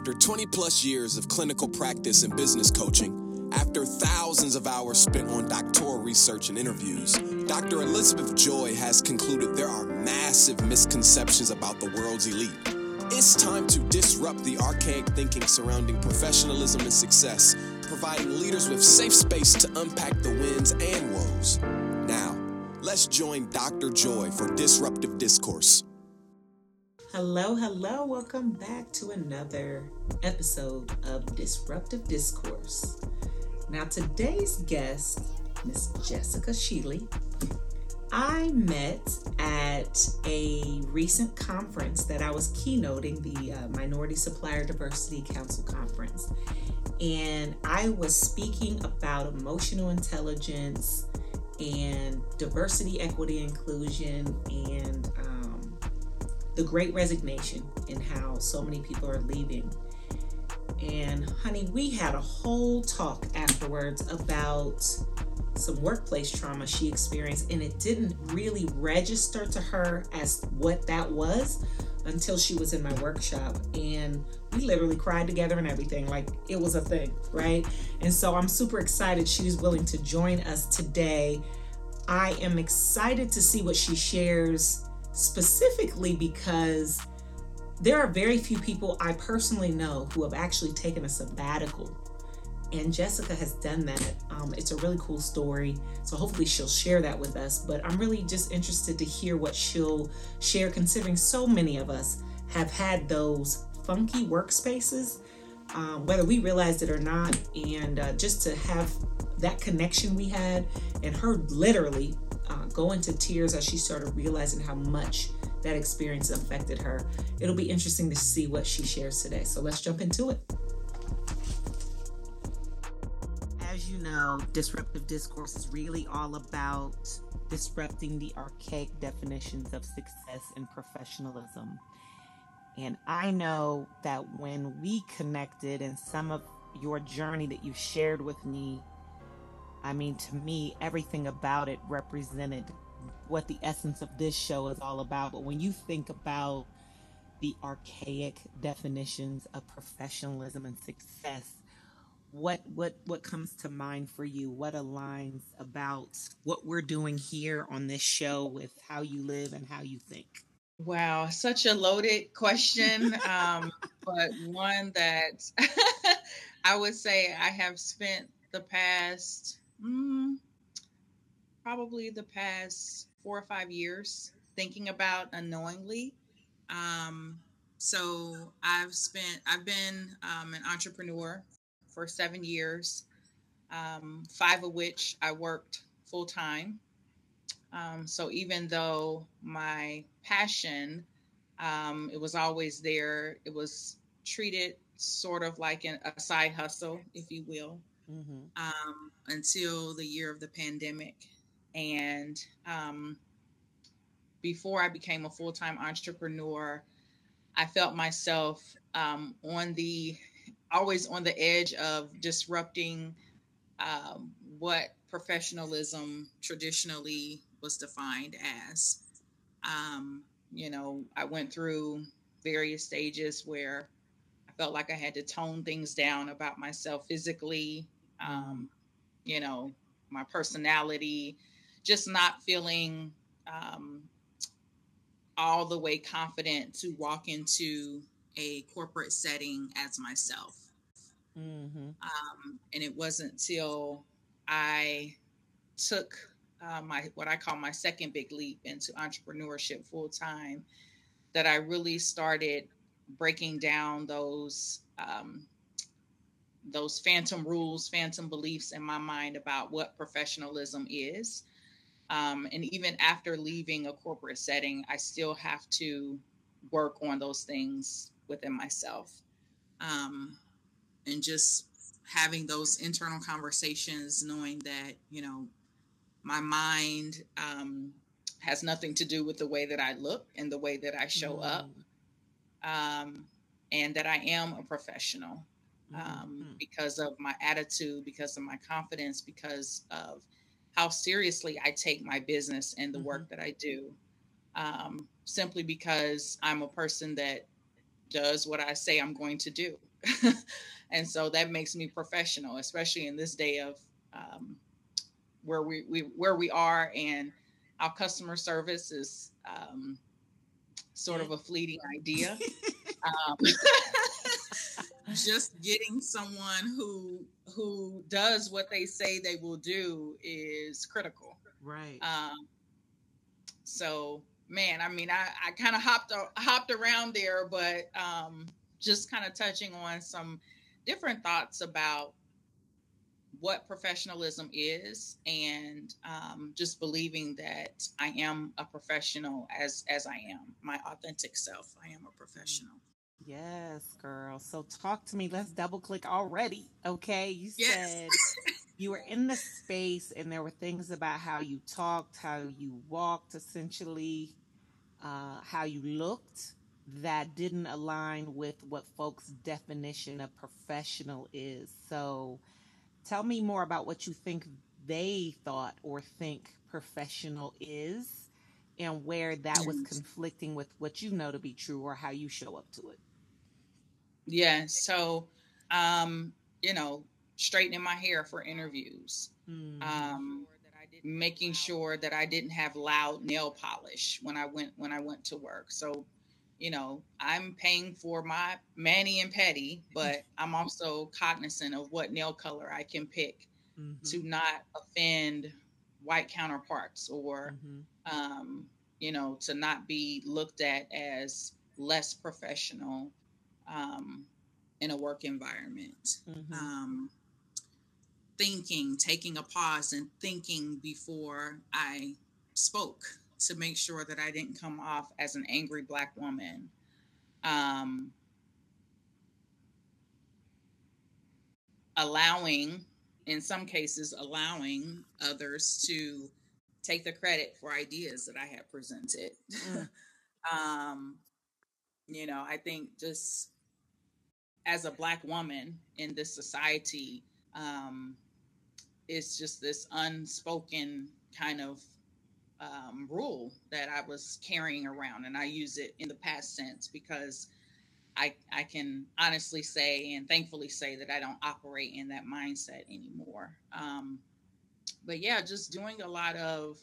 After 20 plus years of clinical practice and business coaching, after thousands of hours spent on doctoral research and interviews, Dr. Elizabeth Joy has concluded there are massive misconceptions about the world's elite. It's time to disrupt the archaic thinking surrounding professionalism and success, providing leaders with safe space to unpack the wins and woes. Now, let's join Dr. Joy for Disruptive Discourse. Hello, hello. Welcome back to another episode of Disruptive Discourse. Now, today's guest, Miss Jessica Shely, I met at a recent conference that I was keynoting, the uh, Minority Supplier Diversity Council Conference. And I was speaking about emotional intelligence and diversity, equity, inclusion, and um, the great resignation and how so many people are leaving. And honey, we had a whole talk afterwards about some workplace trauma she experienced, and it didn't really register to her as what that was until she was in my workshop. And we literally cried together and everything, like it was a thing, right? And so I'm super excited she's willing to join us today. I am excited to see what she shares specifically because there are very few people I personally know who have actually taken a sabbatical. And Jessica has done that. Um, it's a really cool story. So hopefully she'll share that with us. But I'm really just interested to hear what she'll share, considering so many of us have had those funky workspaces, um, whether we realized it or not. And uh, just to have that connection we had, and her literally go into tears as she started realizing how much that experience affected her. It'll be interesting to see what she shares today. So let's jump into it. As you know, disruptive discourse is really all about disrupting the archaic definitions of success and professionalism. And I know that when we connected and some of your journey that you shared with me I mean, to me, everything about it represented what the essence of this show is all about. But when you think about the archaic definitions of professionalism and success, what what what comes to mind for you? What aligns about what we're doing here on this show with how you live and how you think? Wow, such a loaded question, um, but one that I would say I have spent the past mm, probably the past four or five years thinking about unknowingly. Um, so I've spent, I've been um, an entrepreneur for seven years, um, five of which I worked full time. Um, so even though my passion, um, it was always there, it was treated sort of like an, a side hustle, if you will mm-hmm. um, until the year of the pandemic. And um, before I became a full time entrepreneur, I felt myself um, on the always on the edge of disrupting um, what professionalism traditionally was defined as. Um, you know, I went through various stages where I felt like I had to tone things down about myself physically, um, you know, my personality, just not feeling um, all the way confident to walk into a corporate setting as myself. Mm-hmm. Um, and it wasn't till I took uh, my what I call my second big leap into entrepreneurship full time that I really started breaking down those um, those phantom rules, phantom beliefs in my mind about what professionalism is. Um, and even after leaving a corporate setting, I still have to work on those things within myself. Um, and just having those internal conversations, knowing that, you know, my mind um, has nothing to do with the way that I look and the way that I show mm. up, um, and that I am a professional um, mm-hmm. because of my attitude, because of my confidence, because of how seriously I take my business and the mm-hmm. work that I do. Um, simply because I'm a person that does what I say I'm going to do. and so that makes me professional, especially in this day of um, where we, we where we are and our customer service is um, sort of a fleeting idea. um, just getting someone who who does what they say they will do is critical. Right. Um, so man, I mean, I, I kind of hopped hopped around there, but um, just kind of touching on some different thoughts about what professionalism is and um, just believing that I am a professional as as I am my authentic self. I am a professional. Yes, girl. So talk to me. Let's double click already. Okay. You yes. said you were in the space and there were things about how you talked, how you walked, essentially, uh, how you looked that didn't align with what folks' definition of professional is. So tell me more about what you think they thought or think professional is and where that was conflicting with what you know to be true or how you show up to it. Yeah. So, um, you know, straightening my hair for interviews. Mm. Um, making sure that I didn't have loud nail polish when I went when I went to work. So, you know, I'm paying for my mani and petty, but I'm also cognizant of what nail color I can pick mm-hmm. to not offend white counterparts or mm-hmm. um, you know, to not be looked at as less professional um, in a work environment. Mm-hmm. Um, thinking, taking a pause and thinking before I spoke to make sure that I didn't come off as an angry black woman. Um, allowing, in some cases, allowing others to take the credit for ideas that I had presented. Mm. um, you know, I think just as a black woman in this society, um, it's just this unspoken kind of um, rule that I was carrying around, and I use it in the past sense because I I can honestly say and thankfully say that I don't operate in that mindset anymore. Um, but yeah, just doing a lot of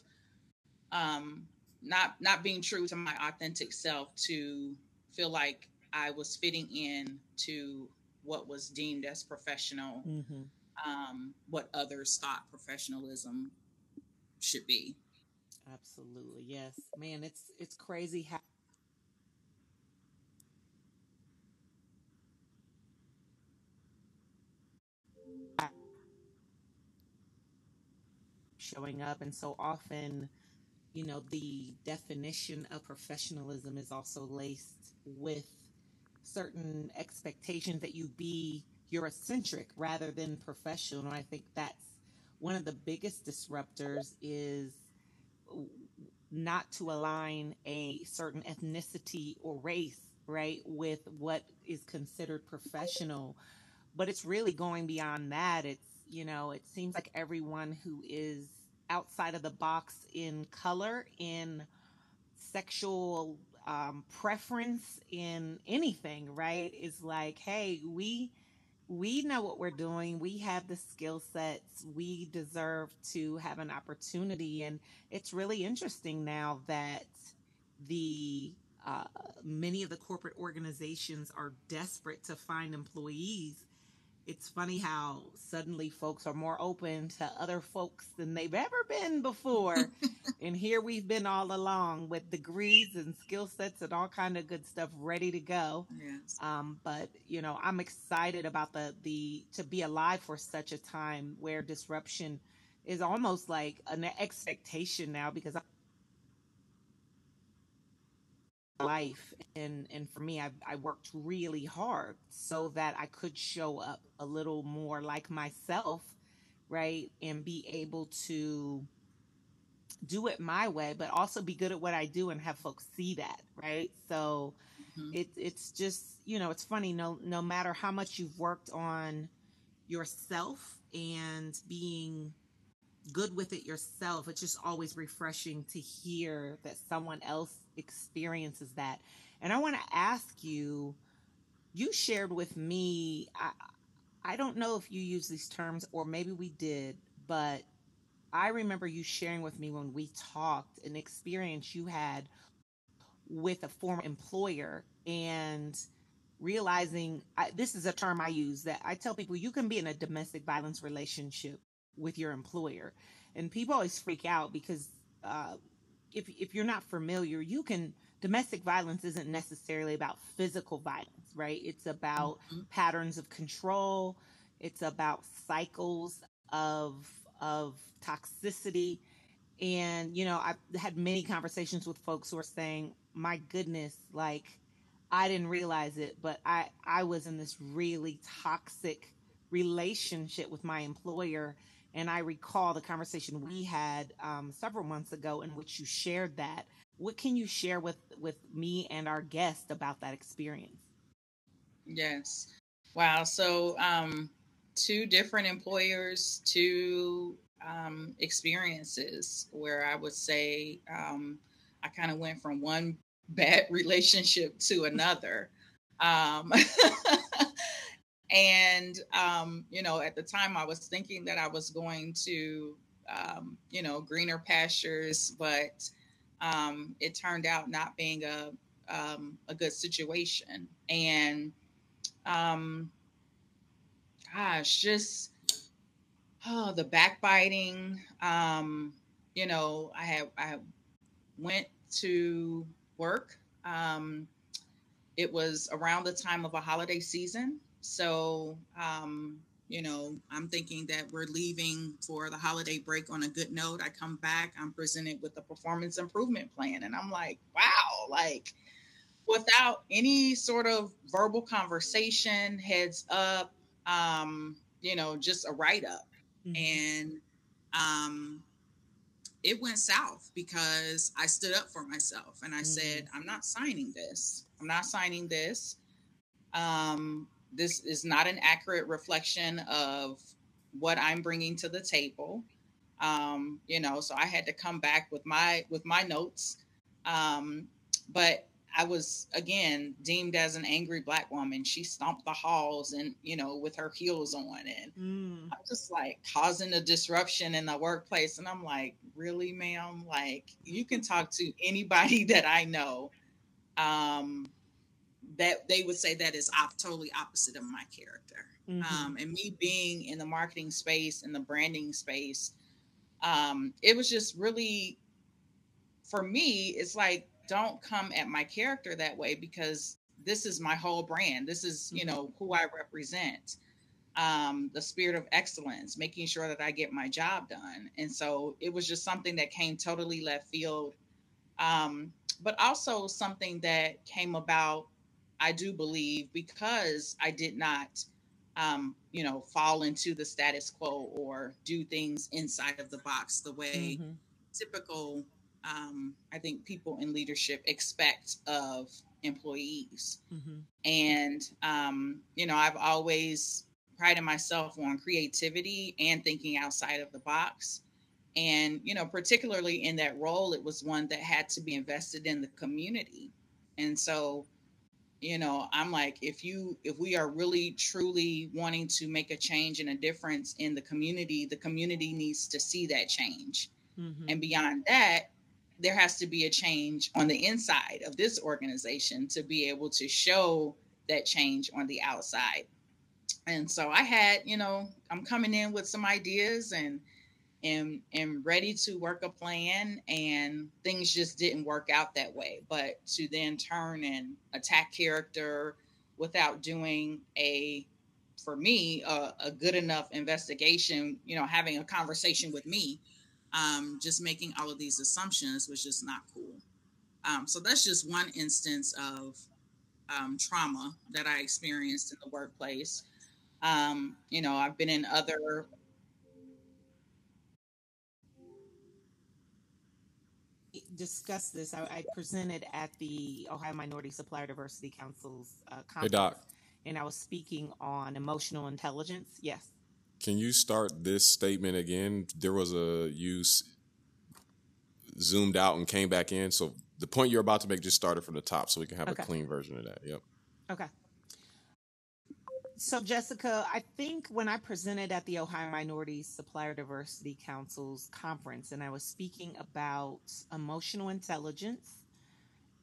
um, not not being true to my authentic self to feel like I was fitting in to what was deemed as professional, mm-hmm. um, what others thought professionalism should be. Absolutely, yes, man. It's it's crazy how. showing up and so often you know the definition of professionalism is also laced with certain expectations that you be Eurocentric rather than professional. I think that's one of the biggest disruptors is not to align a certain ethnicity or race, right, with what is considered professional. But it's really going beyond that. It's, you know, it seems like everyone who is outside of the box in color, in sexual um, preference in anything, right? Is like, hey, we we know what we're doing. We have the skill sets. We deserve to have an opportunity, and it's really interesting now that the uh, many of the corporate organizations are desperate to find employees it's funny how suddenly folks are more open to other folks than they've ever been before. and here we've been all along with degrees and skill sets and all kind of good stuff ready to go. Yes. Um, but you know, I'm excited about the the to be alive for such a time where disruption is almost like an expectation now because life and and for me I, I worked really hard so that i could show up a little more like myself right and be able to do it my way but also be good at what i do and have folks see that right so mm-hmm. it, it's just you know it's funny no no matter how much you've worked on yourself and being good with it yourself it's just always refreshing to hear that someone else experiences that. And I want to ask you you shared with me. I, I don't know if you use these terms or maybe we did, but I remember you sharing with me when we talked an experience you had with a former employer and realizing I, this is a term I use that I tell people you can be in a domestic violence relationship with your employer. And people always freak out because uh, if, if you're not familiar, you can, domestic violence isn't necessarily about physical violence, right? It's about mm-hmm. patterns of control. It's about cycles of, of toxicity. And, you know, I've had many conversations with folks who are saying, my goodness, like, I didn't realize it, but I, I was in this really toxic relationship with my employer. And I recall the conversation we had um, several months ago in which you shared that. What can you share with, with me and our guest about that experience? Yes. Wow. So, um, two different employers, two um, experiences where I would say um, I kind of went from one bad relationship to another. Um, and, um, you know, at the time I was thinking that I was going to, um, you know, greener pastures, but um, it turned out not being a, um, a good situation. And, um, gosh, just, oh, the backbiting. Um, you know, I have, I went to work. It was around the time of a holiday season. So, um, you know, I'm thinking that we're leaving for the holiday break on a good note. I come back, I'm presented with a performance improvement plan. And I'm like, wow, like without any sort of verbal conversation, heads up, um, you know, just a write up. Mm-hmm. And um, it went south because I stood up for myself and I mm-hmm. said, I'm not signing this. I'm not signing this. Um, this is not an accurate reflection of what I'm bringing to the table. Um, you know, so I had to come back with my with my notes. Um, but I was again deemed as an angry black woman. She stomped the halls and you know with her heels on, and mm. I'm just like causing a disruption in the workplace. And I'm like, really, ma'am? Like you can talk to anybody that I know. Um, that they would say that is op- totally opposite of my character. Mm-hmm. Um, and me being in the marketing space and the branding space, um, it was just really for me. It's like don't come at my character that way because this is my whole brand. This is, you mm-hmm. know, who I represent. Um, the spirit of excellence, making sure that I get my job done. And so it was just something that came totally left field. Um, but also something that came about, I do believe, because I did not, um, you know, fall into the status quo or do things inside of the box the way mm-hmm. typical um, I think people in leadership expect of employees. Mm-hmm. And, um, you know, I've always prided myself on creativity and thinking outside of the box. And, you know, particularly in that role, it was one that had to be invested in the community. And so, you know, I'm like, if you, if we are really truly wanting to make a change and a difference in the community, the community needs to see that change. Mm-hmm. And beyond that, there has to be a change on the inside of this organization to be able to show that change on the outside. And so I had, you know, I'm coming in with some ideas and and and ready to work a plan and things just didn't work out that way. But to then turn and attack character without doing a for me a, a good enough investigation, you know, having a conversation with me um, just making all of these assumptions was just not cool. Um, so that's just one instance of um, trauma that I experienced in the workplace. Um, you know, I've been in other. Discuss this. I, I, presented at the Ohio Minority Supplier Diversity Council's uh, conference, hey, Doc. and I was speaking on emotional intelligence. Yes. Can you start this statement again? There was a use zoomed out and came back in. So the point you're about to make just started from the top so we can have okay. a clean version of that. Yep. Okay. So, Jessica, I think when I presented at the Ohio Minority Supplier Diversity Council's conference, and I was speaking about emotional intelligence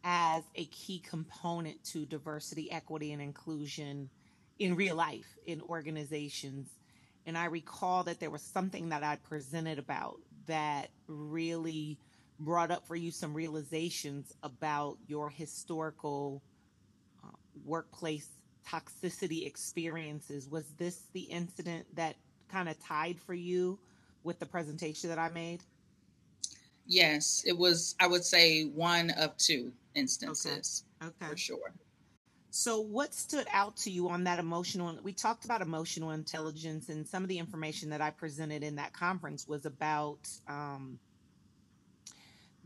as a key component to diversity, equity, and inclusion in real life in organizations. And I recall that there was something that I presented about that really brought up for you some realizations about your historical uh, workplace toxicity experiences. Was this the incident that kind of tied for you with the presentation that I made? Yes, it was, I would say, one of two instances. Okay. okay. For sure. So, what stood out to you on that emotional? We talked about emotional intelligence, and some of the information that I presented in that conference was about um,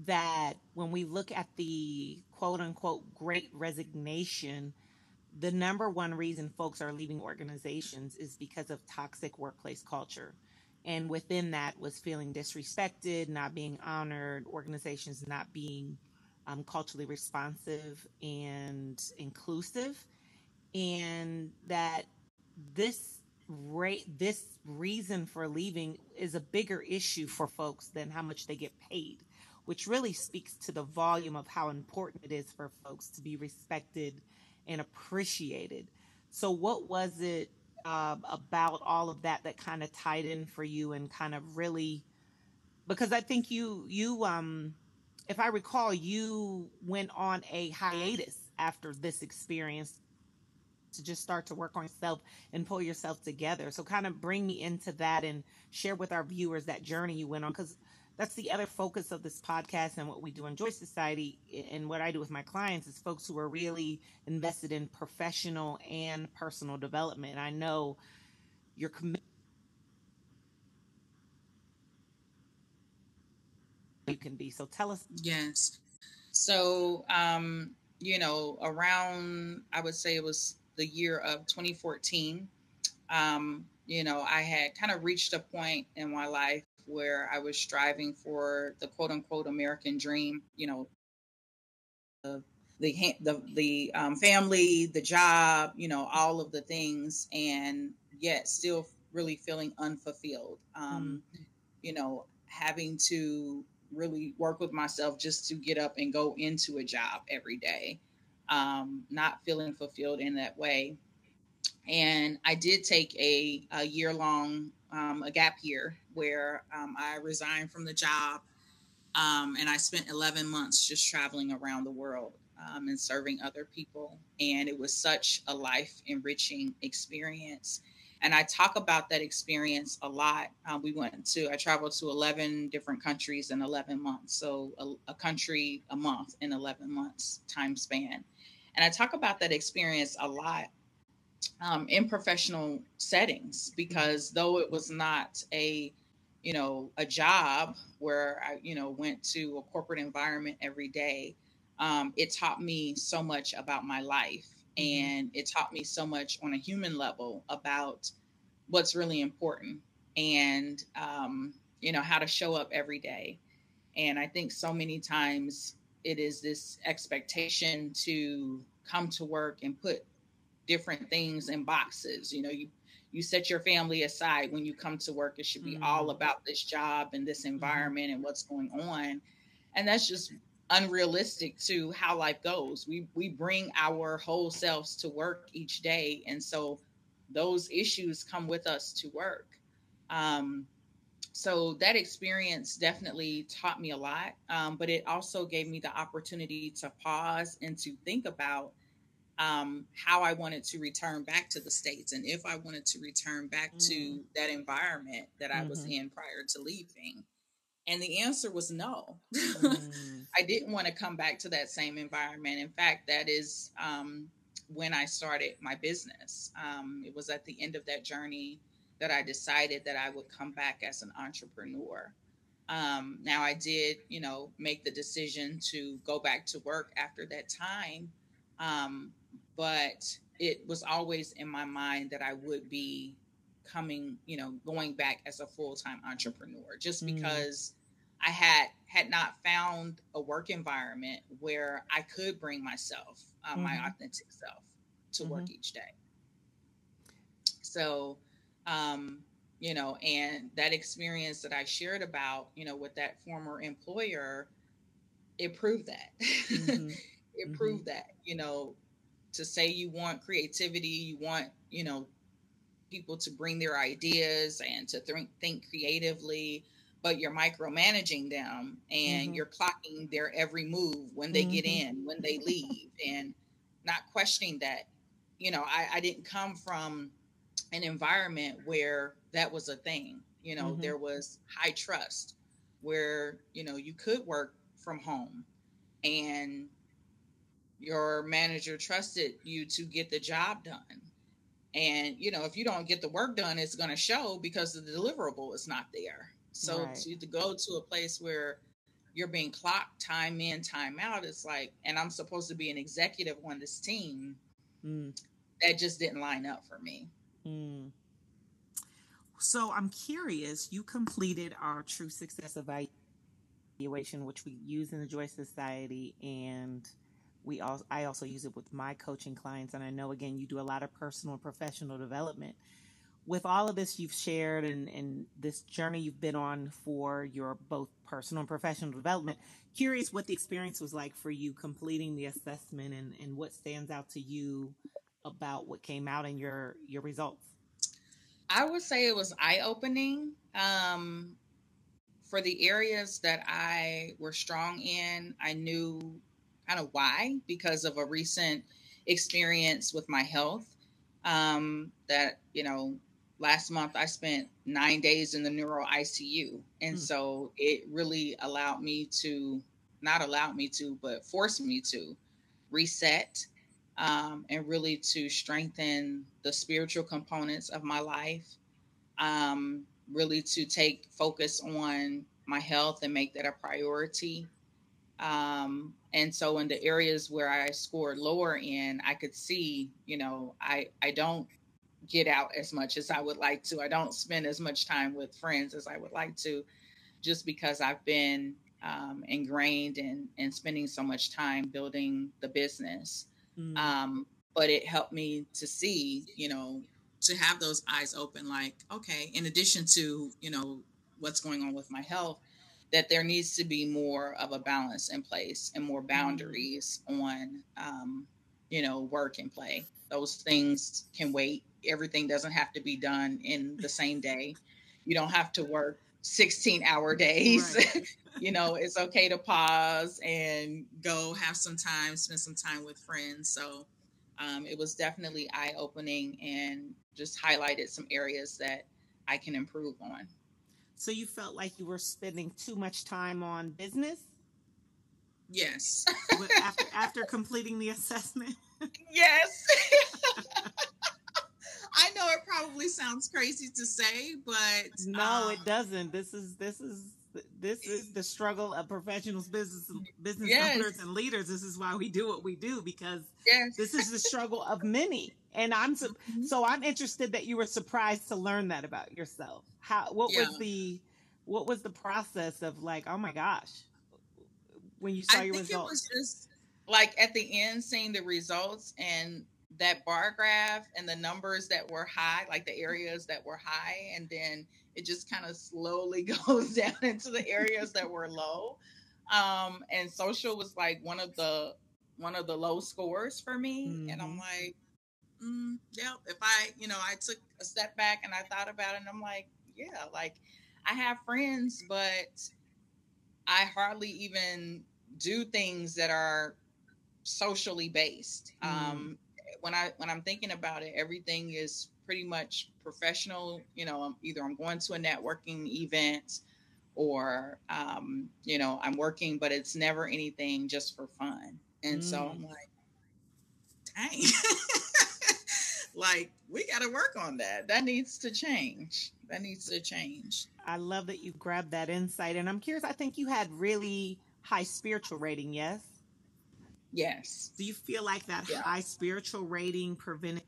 that when we look at the quote unquote great resignation, the number one reason folks are leaving organizations is because of toxic workplace culture. And within that was feeling disrespected, not being honored, organizations not being um, culturally responsive and inclusive. And that this rate, this reason for leaving is a bigger issue for folks than how much they get paid which really speaks to the volume of how important it is for folks to be respected and appreciated. So, what was it uh, about all of that that kind of tied in for you and kind of really? Because I think you you um, if I recall, you went on a hiatus after this experience to just start to work on yourself and pull yourself together. So, kind of bring me into that and share with our viewers that journey you went on because that's the other focus of this podcast and what we do in Joy Society and what I do with my clients is folks who are really invested in professional and personal development. I know you're committed. You can be so. Tell us. Yes. So, um, you know, around I would say it was the year of 2014. Um, you know, I had kind of reached a point in my life where I was striving for the quote unquote American dream, you know, the the the, the um, family, the job, you know, all of the things, and yet still really feeling unfulfilled. Um, mm-hmm. You know, having to really work with myself just to get up and go into a job every day, um, not feeling fulfilled in that way. And I did take a, a year long um, a gap year where um, I resigned from the job um, and I spent 11 months just traveling around the world um, and serving other people. And it was such a life enriching experience. And I talk about that experience a lot. Uh, we went to, I traveled to 11 different countries in 11 months. So a, a country a month in 11 months time span. And I talk about that experience a lot um, in professional settings because though it was not a you know a job where i you know went to a corporate environment every day um, it taught me so much about my life mm-hmm. and it taught me so much on a human level about what's really important and um, you know how to show up every day and i think so many times it is this expectation to come to work and put different things in boxes. You know, you you set your family aside when you come to work. It should be mm-hmm. all about this job and this mm-hmm. environment mm-hmm. and what's going on. And that's just unrealistic to how life goes. We we bring our whole selves to work each day. And so those issues come with us to work. Um, so that experience definitely taught me a lot, um, but it also gave me the opportunity to pause and to think about um, how I wanted to return back to the States and if I wanted to return back mm. to that environment that I mm-hmm. was in prior to leaving. And the answer was no. Mm. I didn't want to come back to that same environment. In fact, that is um, when I started my business. Um, it was at the end of that journey that I decided that I would come back as an entrepreneur. Um, now, I did, you know, make the decision to go back to work after that time. Um, but it was always in my mind that I would be coming, you know, going back as a full-time entrepreneur just mm. because I had had not found a work environment where I could bring myself, uh, mm-hmm. my authentic self to mm-hmm. work each day. So, um, you know, and that experience that I shared about, you know, with that former employer, it proved that. Mm-hmm. it mm-hmm. proved that, you know, to say you want creativity, you want, you know, people to bring their ideas and to think, think creatively, but you're micromanaging them and mm-hmm. you're clocking their every move when they get mm-hmm. in, when they leave, and not questioning that. You know, I, I didn't come from an environment where that was a thing. You know, mm-hmm. there was high trust where, you know, you could work from home and your manager trusted you to get the job done. And, you know, if you don't get the work done, it's going to show because the deliverable is not there. So right. to, to go to a place where you're being clocked time in, time out, it's like, and I'm supposed to be an executive on this team. Mm. That just didn't line up for me. Mm. So I'm curious, you completed our true success evaluation, which we use in the Joy Society, and we also I also use it with my coaching clients. And I know again you do a lot of personal and professional development. With all of this you've shared and, and this journey you've been on for your both personal and professional development, curious what the experience was like for you completing the assessment and, and what stands out to you about what came out in your your results? I would say it was eye opening. Um, for the areas that I were strong in, I knew kind of why because of a recent experience with my health. Um, that you know, last month I spent nine days in the neuro ICU, and mm. so it really allowed me to not allowed me to, but forced me to reset um, and really to strengthen the spiritual components of my life. Um, really to take focus on my health and make that a priority. Um, and so in the areas where I scored lower in, I could see, you know, I I don't get out as much as I would like to. I don't spend as much time with friends as I would like to, just because I've been um, ingrained in in spending so much time building the business. Mm. Um, but it helped me to see, you know, to have those eyes open, like, okay, in addition to, you know, what's going on with my health, that there needs to be more of a balance in place and more mm. boundaries on, um, you know, work and play. Those things can wait. Everything doesn't have to be done in the same day. You don't have to work 16 hour days. Right. you know, it's okay to pause and go have some time, spend some time with friends. So um, it was definitely eye opening and just highlighted some areas that I can improve on. So you felt like you were spending too much time on business? Yes. after, after completing the assessment? yes. I know it probably sounds crazy to say, but no, um, it doesn't. This is this is this is the struggle of professionals, business business yes. owners, and leaders. This is why we do what we do because yes. this is the struggle of many. And I'm so, mm-hmm. so I'm interested that you were surprised to learn that about yourself. How what yeah. was the what was the process of like, oh my gosh, when you saw I your think results? It was just like at the end seeing the results and that bar graph and the numbers that were high, like the areas that were high, and then it just kind of slowly goes down into the areas that were low. Um, and social was like one of the one of the low scores for me, mm-hmm. and I'm mm-hmm. like, mm, yeah. If I, you know, I took a step back and I thought about it, and I'm like, yeah, like I have friends, but I hardly even do things that are socially based. Mm. Um, when I when I'm thinking about it, everything is pretty much professional. You know, either I'm going to a networking event or um, you know I'm working, but it's never anything just for fun. And mm. so I'm like, dang, like we got to work on that. That needs to change. That needs to change. I love that you grabbed that insight, and I'm curious. I think you had really high spiritual rating. Yes. Yes. Do you feel like that yeah. high spiritual rating prevented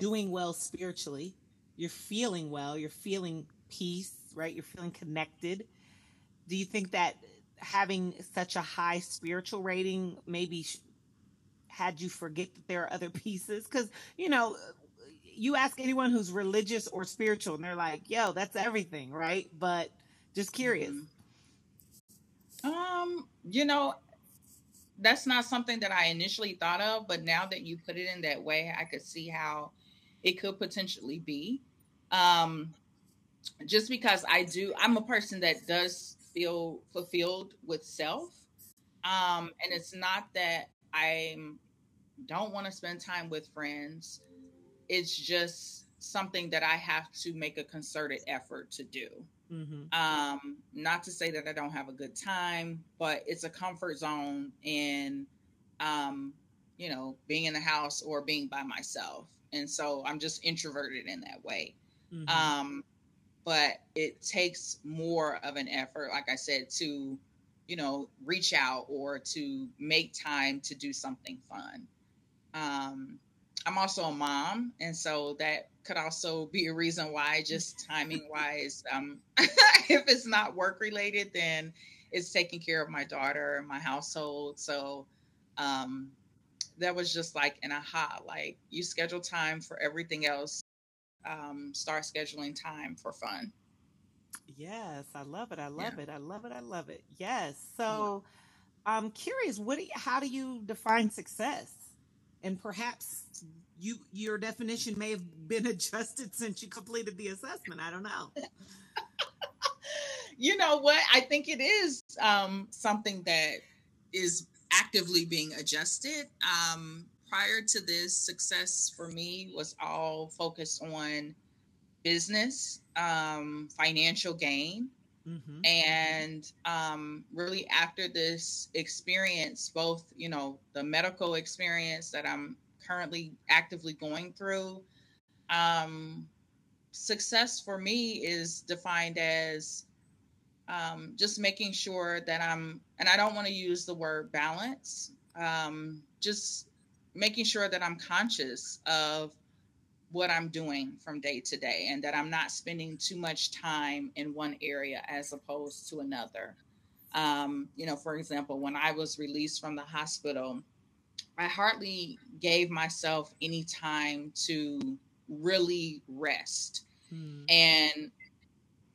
doing well spiritually? You're feeling well, you're feeling peace, right? You're feeling connected. Do you think that having such a high spiritual rating maybe had you forget that there are other pieces? Because, you know, you ask anyone who's religious or spiritual, and they're like, yo, that's everything, right? But just curious. Mm-hmm. Um, you know, that's not something that I initially thought of, but now that you put it in that way, I could see how it could potentially be. Um, just because I do, I'm a person that does feel fulfilled with self. Um, and it's not that I don't want to spend time with friends. It's just something that I have to make a concerted effort to do. Mm-hmm. Um, not to say that I don't have a good time, but it's a comfort zone in, um, you know, being in the house or being by myself. And so I'm just introverted in that way. Mm-hmm. Um, but it takes more of an effort, like I said, to, you know, reach out or to make time to do something fun. Um, I'm also a mom, and so that could also be a reason why, just timing wise, um, if it's not work related, then it's taking care of my daughter and my household. So um, that was just like an aha, like you schedule time for everything else, um, start scheduling time for fun. Yes, I love it. I love yeah. it. I love it. I love it. Yes. So yeah. I'm curious, what do you, how do you define success? And perhaps you your definition may have been adjusted since you completed the assessment. I don't know. you know what? I think it is um, something that is actively being adjusted. Um, prior to this, success for me was all focused on business, um, financial gain. Mm-hmm. And um, really, after this experience, both you know the medical experience that I'm currently actively going through, um, success for me is defined as um, just making sure that I'm, and I don't want to use the word balance, um, just making sure that I'm conscious of what I'm doing from day to day and that I'm not spending too much time in one area as opposed to another. Um, you know, for example, when I was released from the hospital, I hardly gave myself any time to really rest. Hmm. And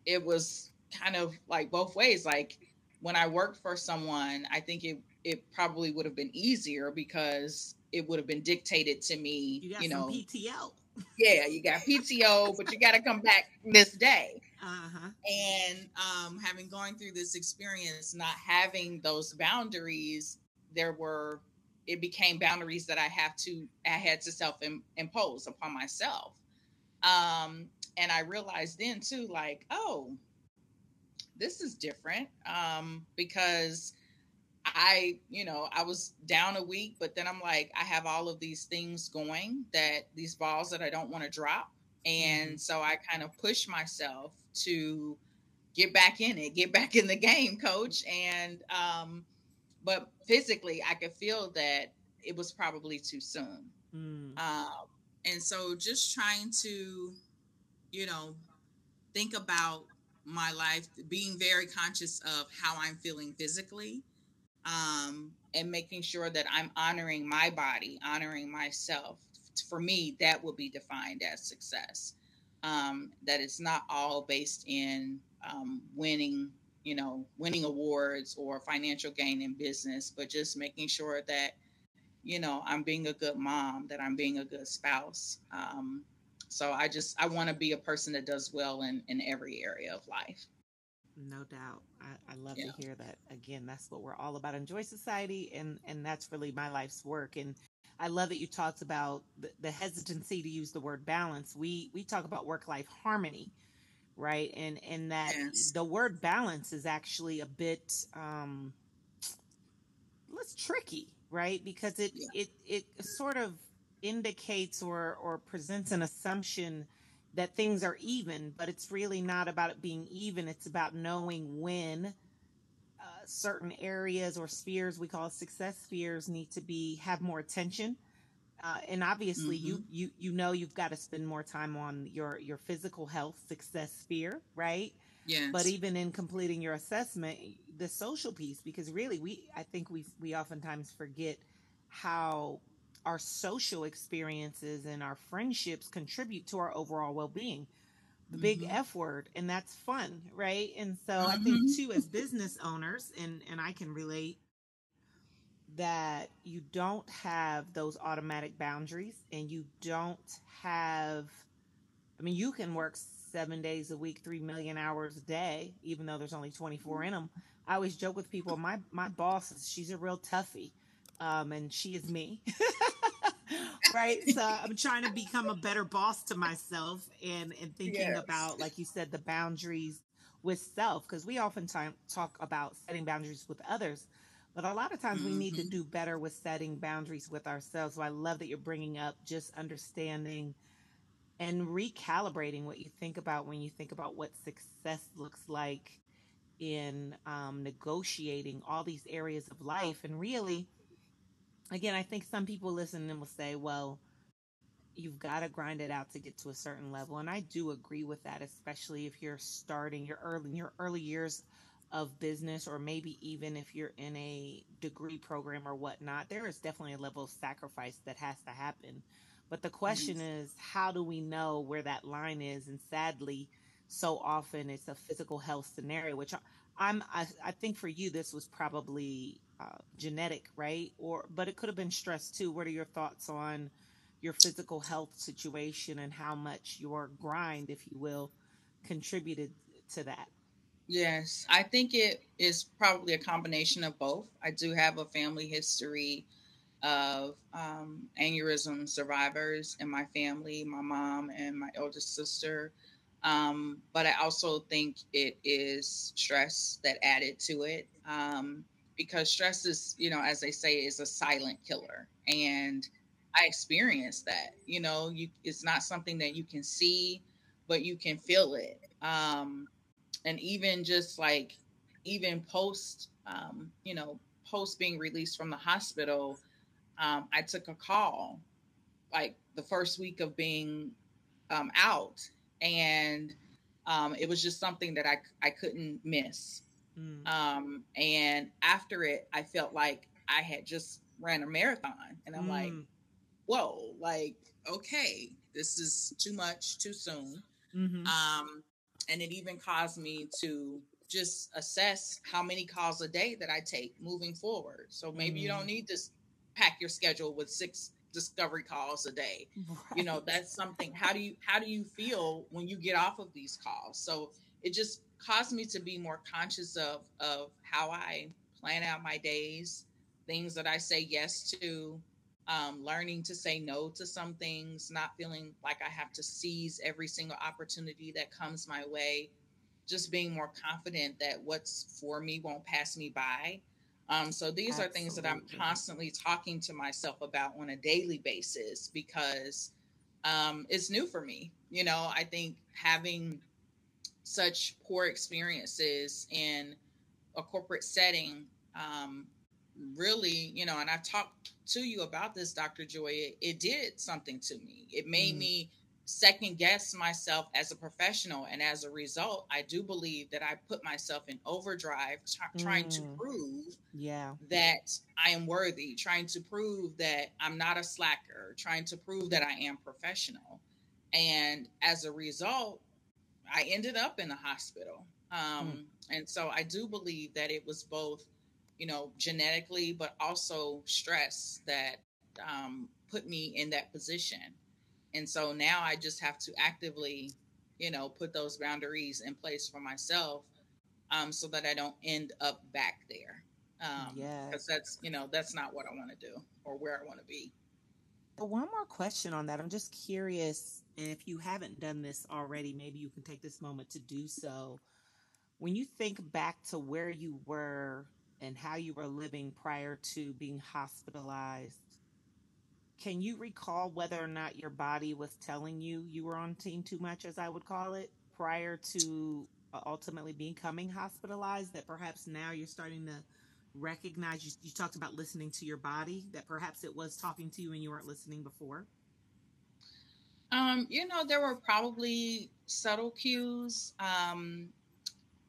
it was kind of like both ways. Like when I worked for someone, I think it it probably would have been easier because it would have been dictated to me. You, you know, PTO. Yeah, you got PTO, but you got to come back this day. Uh-huh. And um, having gone through this experience, not having those boundaries, there were it became boundaries that I have to I had to self impose upon myself. Um, and I realized then too, like, oh, this is different um, because I, you know, I was down a week, but then I'm like, I have all of these things going that these balls that I don't want to drop. And mm-hmm. so I kind of push myself to get back in it, get back in the game, coach. And, um, but physically, I could feel that it was probably too soon. Mm. Um, and so just trying to, you know, think about my life, being very conscious of how I'm feeling physically, um, and making sure that I'm honoring my body, honoring myself. For me, that will be defined as success. Um, that it's not all based in um, winning, you know, winning awards or financial gain in business, but just making sure that, you know, I'm being a good mom, that I'm being a good spouse. Um, so I just I want to be a person that does well in in every area of life. No doubt. I, I love yeah. to hear that. Again, that's what we're all about. In Joy Society and and that's really my life's work. And I love that you talked about the, the hesitancy to use the word balance. We we talk about work life harmony, right? And and that yes. the word balance is actually a bit um let's tricky, right? Because it yeah. it it sort of indicates or or presents an assumption that things are even, but it's really not about it being even. It's about knowing when uh, certain areas or spheres we call success spheres need to be have more attention. Uh, and obviously, mm-hmm. you you you know you've got to spend more time on your your physical health success sphere, right? Yes. But even in completing your assessment, the social piece, because really we I think we we oftentimes forget how our social experiences and our friendships contribute to our overall well-being. The big Mhm. f word and that's fun right? And so i Mhm. think too as business owners and and i can relate that you don't have those automatic boundaries and you don't have i mean you can work seven days a week three million hours a day even though there's only 24 in them i always joke with people my my boss is she's a real toughie um, and she is me right so i'm trying to become a better boss to myself and and thinking Yes. about like you said the boundaries with self because we oftentimes talk about setting boundaries with others but a lot of times we need to Mhm. do better with setting boundaries with ourselves so i love that you're bringing up just understanding and recalibrating what you think about when you think about what success looks like in um, negotiating all these areas of life and really again i think some people listen and will say well you've got to grind it out to get to a certain level. And i do agree with that especially if you're starting your early your early years of business or maybe even if you're in a degree program or whatnot there is definitely a level of sacrifice that has to happen. But the mm-hmm. question is how do we know where that line is? And sadly so often it's a physical health scenario which I- i'm i, I think for you this was probably uh, genetic right or but it could have been stress too what are your thoughts on your physical health situation and how much your grind, if you will, contributed to that. Yes, I think it is probably a combination of both. I do have a family history of um, aneurysm survivors in my family, my mom and my eldest sister. Um, but I also think it is stress that added to it um, because stress is, you know, as they say, is a silent killer. And I experienced that. You know, you it's not something that you can see, but you can feel it. Um, and even just like even post um, you know post being released from the hospital um, i took a call like the first week of being um, out and um, it was just something that I, I couldn't miss Mm. um, and after it i felt like i had just ran a marathon and i'm like Mm. whoa like okay this is too much too soon Mhm. um, and it even caused me to just assess how many calls a day that I take moving forward. So maybe you don't Mm. need to pack your schedule with six discovery calls a day. You know, that's something. How do you how do you feel when you get off of these calls? So it just caused me to be more conscious of of how I plan out my days, things that I say yes to, um, learning to say no to some things, not feeling like I have to seize every single opportunity that comes my way, just being more confident that what's for me won't pass me by. Um, so these are things that I'm constantly talking to myself about on a daily basis because um, it's new for me. You know, I think having such poor experiences in a corporate setting um, really, you know, and I've talked to you about this, Dr. Joy, it, it did something to me. It made Mm. me second guess myself as a professional. And as a result, I do believe that I put myself in overdrive, try trying to Mm. prove Yeah. that I am worthy, trying to prove that I'm not a slacker, trying to prove that I am professional. And as a result, I ended up in the hospital. Um, And so I do believe that it was both, you know, genetically, but also stress that um, put me in that position. And so now I just have to actively, you know, put those boundaries in place for myself um, so that I don't end up back there. Um, Yes. Because that's, you know, that's not what I want to do or where I want to be. But one more question on that. I'm just curious, and if you haven't done this already, maybe you can take this moment to do so. When you think back to where you were and how you were living prior to being hospitalized, can you recall whether or not your body was telling you you were on team too much, as I would call it, prior to uh, ultimately becoming hospitalized? That perhaps now you're starting to recognize you, you talked about listening to your body, that perhaps it was talking to you and you weren't listening before? Um, you know, there were probably subtle cues. Um,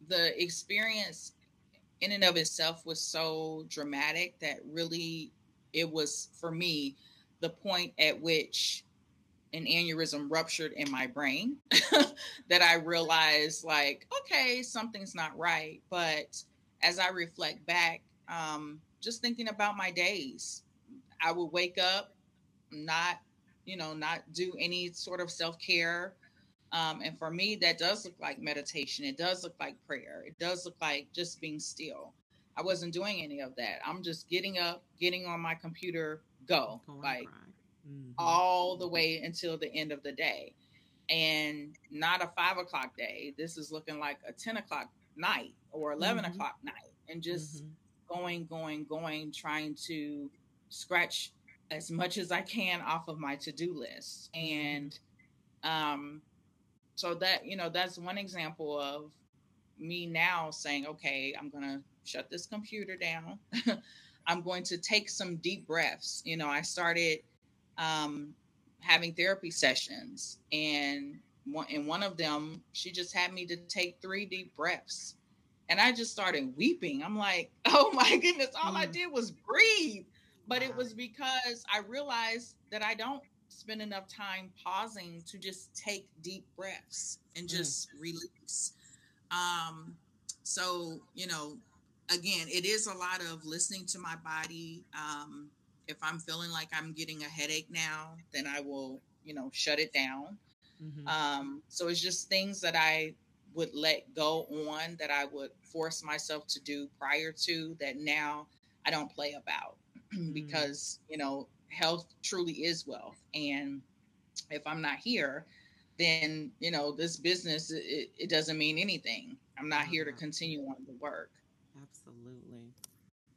the experience in and of itself was so dramatic that really it was for me the point at which an aneurysm ruptured in my brain that I realized, like, okay, something's not right. But as I reflect back, um, just thinking about my days, I would wake up, not, you know, not do any sort of self care. Um, and for me, that does look like meditation. It does look like prayer. It does look like just being still. I wasn't doing any of that. I'm just getting up, getting on my computer, go. like, mm-hmm. all the way until the end of the day. And not a five o'clock day. This is looking like a 10 o'clock night or 11 mm-hmm. o'clock night. And just mm-hmm. going, going, going, trying to scratch as much as I can off of my to do list. And um, so that, you know, that's one example of me now saying, okay, I'm going to shut this computer down. I'm going to take some deep breaths. You know, I started um, having therapy sessions, and one, in one of them, she just had me to take three deep breaths, and I just started weeping. I'm like, oh my goodness, all mm. I did was breathe. But wow. it was because I realized that I don't spend enough time pausing to just take deep breaths and mm. just mm. release. Um, so you know, again, it is a lot of listening to my body. Um, if I'm feeling like I'm getting a headache now, then I will, you know, shut it down. Mm-hmm. Um, so it's just things that I would let go on that I would force myself to do prior to that now I don't play about. because, you know, health truly is wealth. And if I'm not here, then, you know, this business, it, it doesn't mean anything. I'm not here to mm-hmm. continue on the work. Absolutely.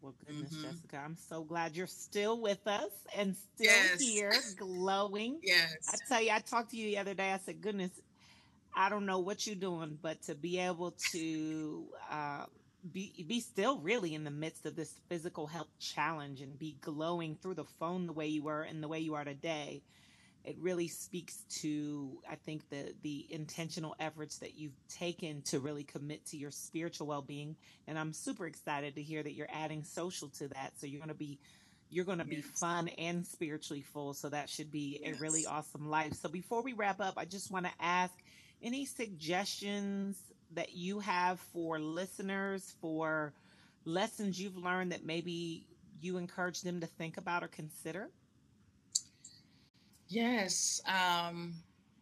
Well, goodness, mm-hmm. Jessica, I'm so glad you're still with us and still yes. here, glowing. yes. I tell you, I talked to you the other day. I said, goodness, I don't know what you're doing, but to be able to uh, be be still really in the midst of this physical health challenge and be glowing through the phone the way you were and the way you are today. It really speaks to i think the the intentional efforts that you've taken to really commit to your spiritual well-being. And i'm super excited to hear that you're adding social to that. So you're going to be you're going to yes. be fun and spiritually full. So that should be yes. a really awesome life. So before we wrap up i just want to ask any suggestions that you have for listeners for lessons you've learned that maybe you encourage them to think about or consider Yes. Um,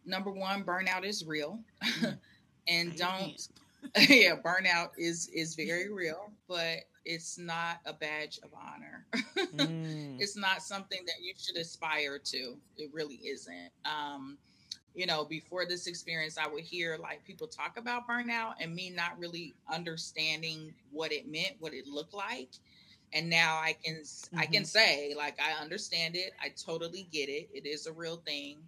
number one, burnout is real. Mm. and don't yeah, burnout is is very real, but it's not a badge of honor. mm. It's not something that you should aspire to. It really isn't. Um, you know, before this experience, I would hear like people talk about burnout and me not really understanding what it meant, what it looked like and now i can mm-hmm. i can mm-hmm. say like i understand it i totally get it it is a real thing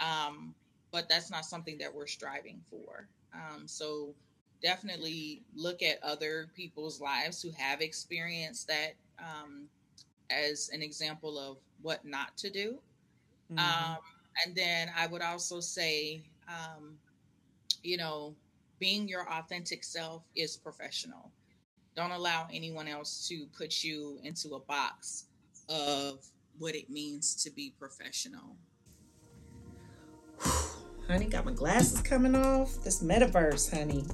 um, but that's not something that we're striving for um, so definitely look at other people's lives who have experienced that um, as an example of what not to do mm-hmm. Um, and then i would also say um, you know being your authentic self is professional don't allow anyone else to put you into a box of what it means to be professional. honey, got my glasses coming off. This metaverse, honey.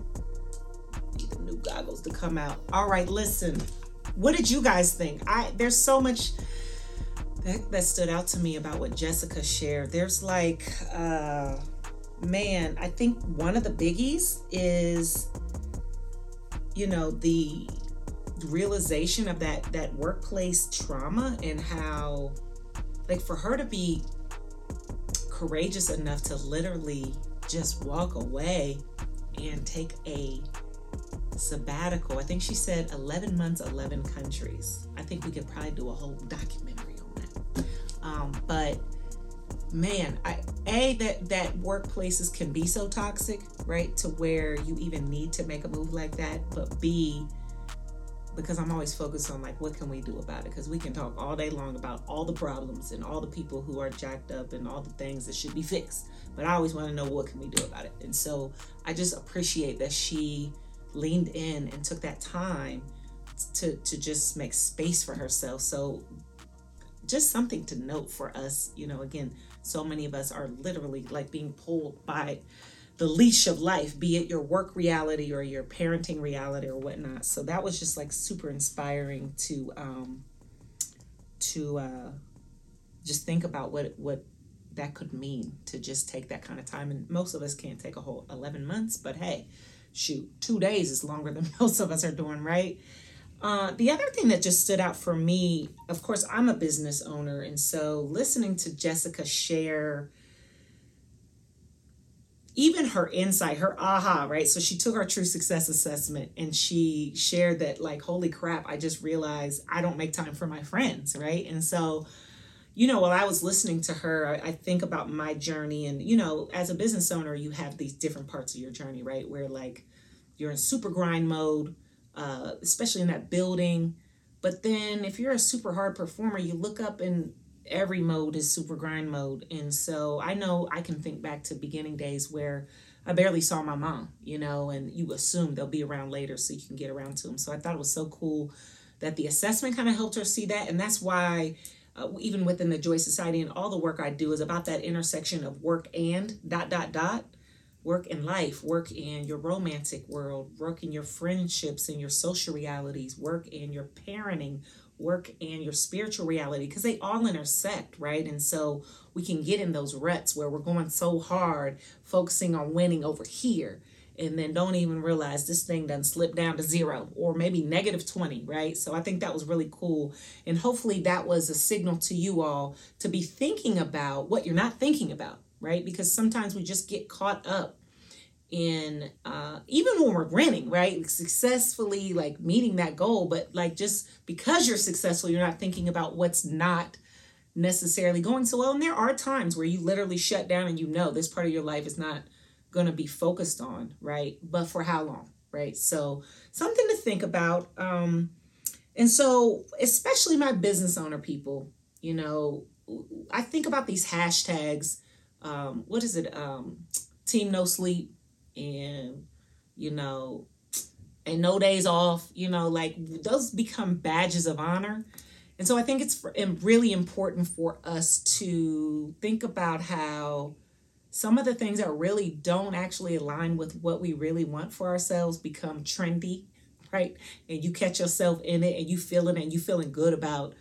Need the new goggles to come out. All right, listen. What did you guys think? I there's so much that, that stood out to me about what Jessica shared. There's like uh man, I think one of the biggies is you know the realization of that that workplace trauma and how like for her to be courageous enough to literally just walk away and take a sabbatical. I think she said 11 months, 11 countries. I think we could probably do a whole documentary. Um, but man, I, a that that workplaces can be so toxic, right? To where you even need to make a move like that. But B, because I'm always focused on like what can we do about it? Because we can talk all day long about all the problems and all the people who are jacked up and all the things that should be fixed. But I always want to know what can we do about it. And so I just appreciate that she leaned in and took that time to to just make space for herself. So just something to note for us. You know, again, so many of us are literally like being pulled by the leash of life, be it your work reality or your parenting reality or whatnot. So that was just like super inspiring to um to uh just think about what what that could mean to just take that kind of time. And most of us can't take a whole 11 months, but hey, shoot, two days is longer than most of us are doing, right? Uh, the other thing that just stood out for me, of course, I'm a business owner. And so listening to Jessica share even her insight, her aha, right? So she took our true success assessment and she shared that, like, holy crap, I just realized I don't make time for my friends, right? And so, you know, while I was listening to her, I, I think about my journey. And, you know, as a business owner, you have these different parts of your journey, right? Where, like, you're in super grind mode, uh, especially in that building. But then if you're a super hard performer, you look up and every mode is super grind mode. And so I know I can think back to beginning days where I barely saw my mom, you know, and you assume they'll be around later so you can get around to them. So I thought it was so cool that the assessment kind of helped her see that. And that's why, uh, even within the Joy Society and all the work I do is about that intersection of work and dot, dot, dot work in life, work in your romantic world, work in your friendships and your social realities, work in your parenting, work and your spiritual reality because they all intersect, right? And so we can get in those ruts where we're going so hard focusing on winning over here and then don't even realize this thing doesn't slip down to zero or maybe negative 20, right? So I think that was really cool. And hopefully that was a signal to you all to be thinking about what you're not thinking about, right? Because sometimes we just get caught up in uh, even when we're winning, right? Successfully like meeting that goal, but like just because you're successful, you're not thinking about what's not necessarily going so well. And there are times where you literally shut down and you know this part of your life is not going to be focused on, right? But for how long, right? So something to think about. Um, and so, especially my business owner people, you know, I think about these hashtags. Um, what is it? Um, team no sleep and you know and no days off you know like those become badges of honor and so i think it's really important for us to think about how some of the things that really don't actually align with what we really want for ourselves become trendy right and you catch yourself in it and you feeling and you feeling good about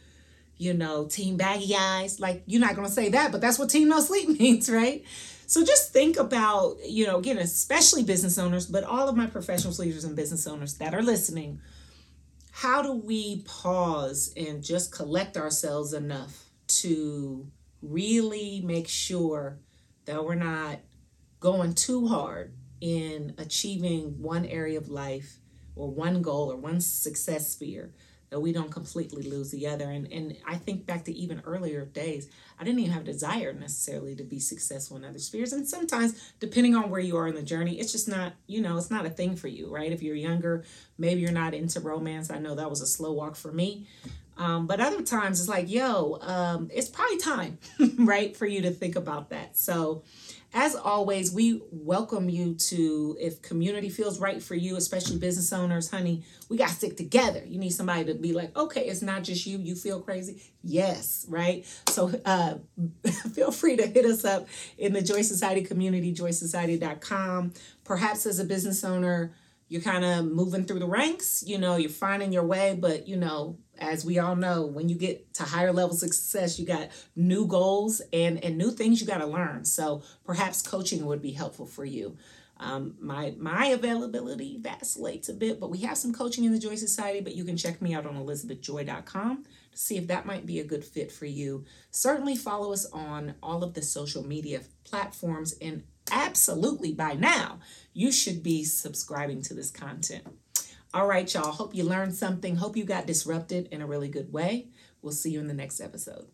you know team baggy eyes like you're not going to say that but that's what team no sleep means right so just think about, you know, again, especially business owners, but all of my professional leaders, and business owners that are listening. How do we pause and just collect ourselves enough to really make sure that we're not going too hard in achieving one area of life or one goal or one success sphere that we don't completely lose the other. And and I think back to even earlier days, I didn't even have a desire necessarily to be successful in other spheres. And sometimes, depending on where you are in the journey, it's just not, you know, it's not a thing for you, right? If you're younger, maybe you're not into romance. I know that was a slow walk for me. Um, but other times it's like, yo, um, it's probably time, right, for you to think about that. So as always, we welcome you to, if community feels right for you, especially business owners, honey, we got to stick together. You need somebody to be like, okay, it's not just you. You feel crazy? Yes, right? So uh, feel free to hit us up in the Joy Society community, joysociety.com. Perhaps as a business owner, you're kind of moving through the ranks, you know, you're finding your way, but you know, as we all know, when you get to higher levels of success, you got new goals and, and new things you got to learn. So perhaps coaching would be helpful for you. Um, my my availability vacillates a bit, but we have some coaching in the Joy Society. But you can check me out on elizabethjoy.com to see if that might be a good fit for you. Certainly follow us on all of the social media platforms, and absolutely by now you should be subscribing to this content. All right, y'all. Hope you learned something. Hope you got disrupted in a really good way. We'll see you in the next episode.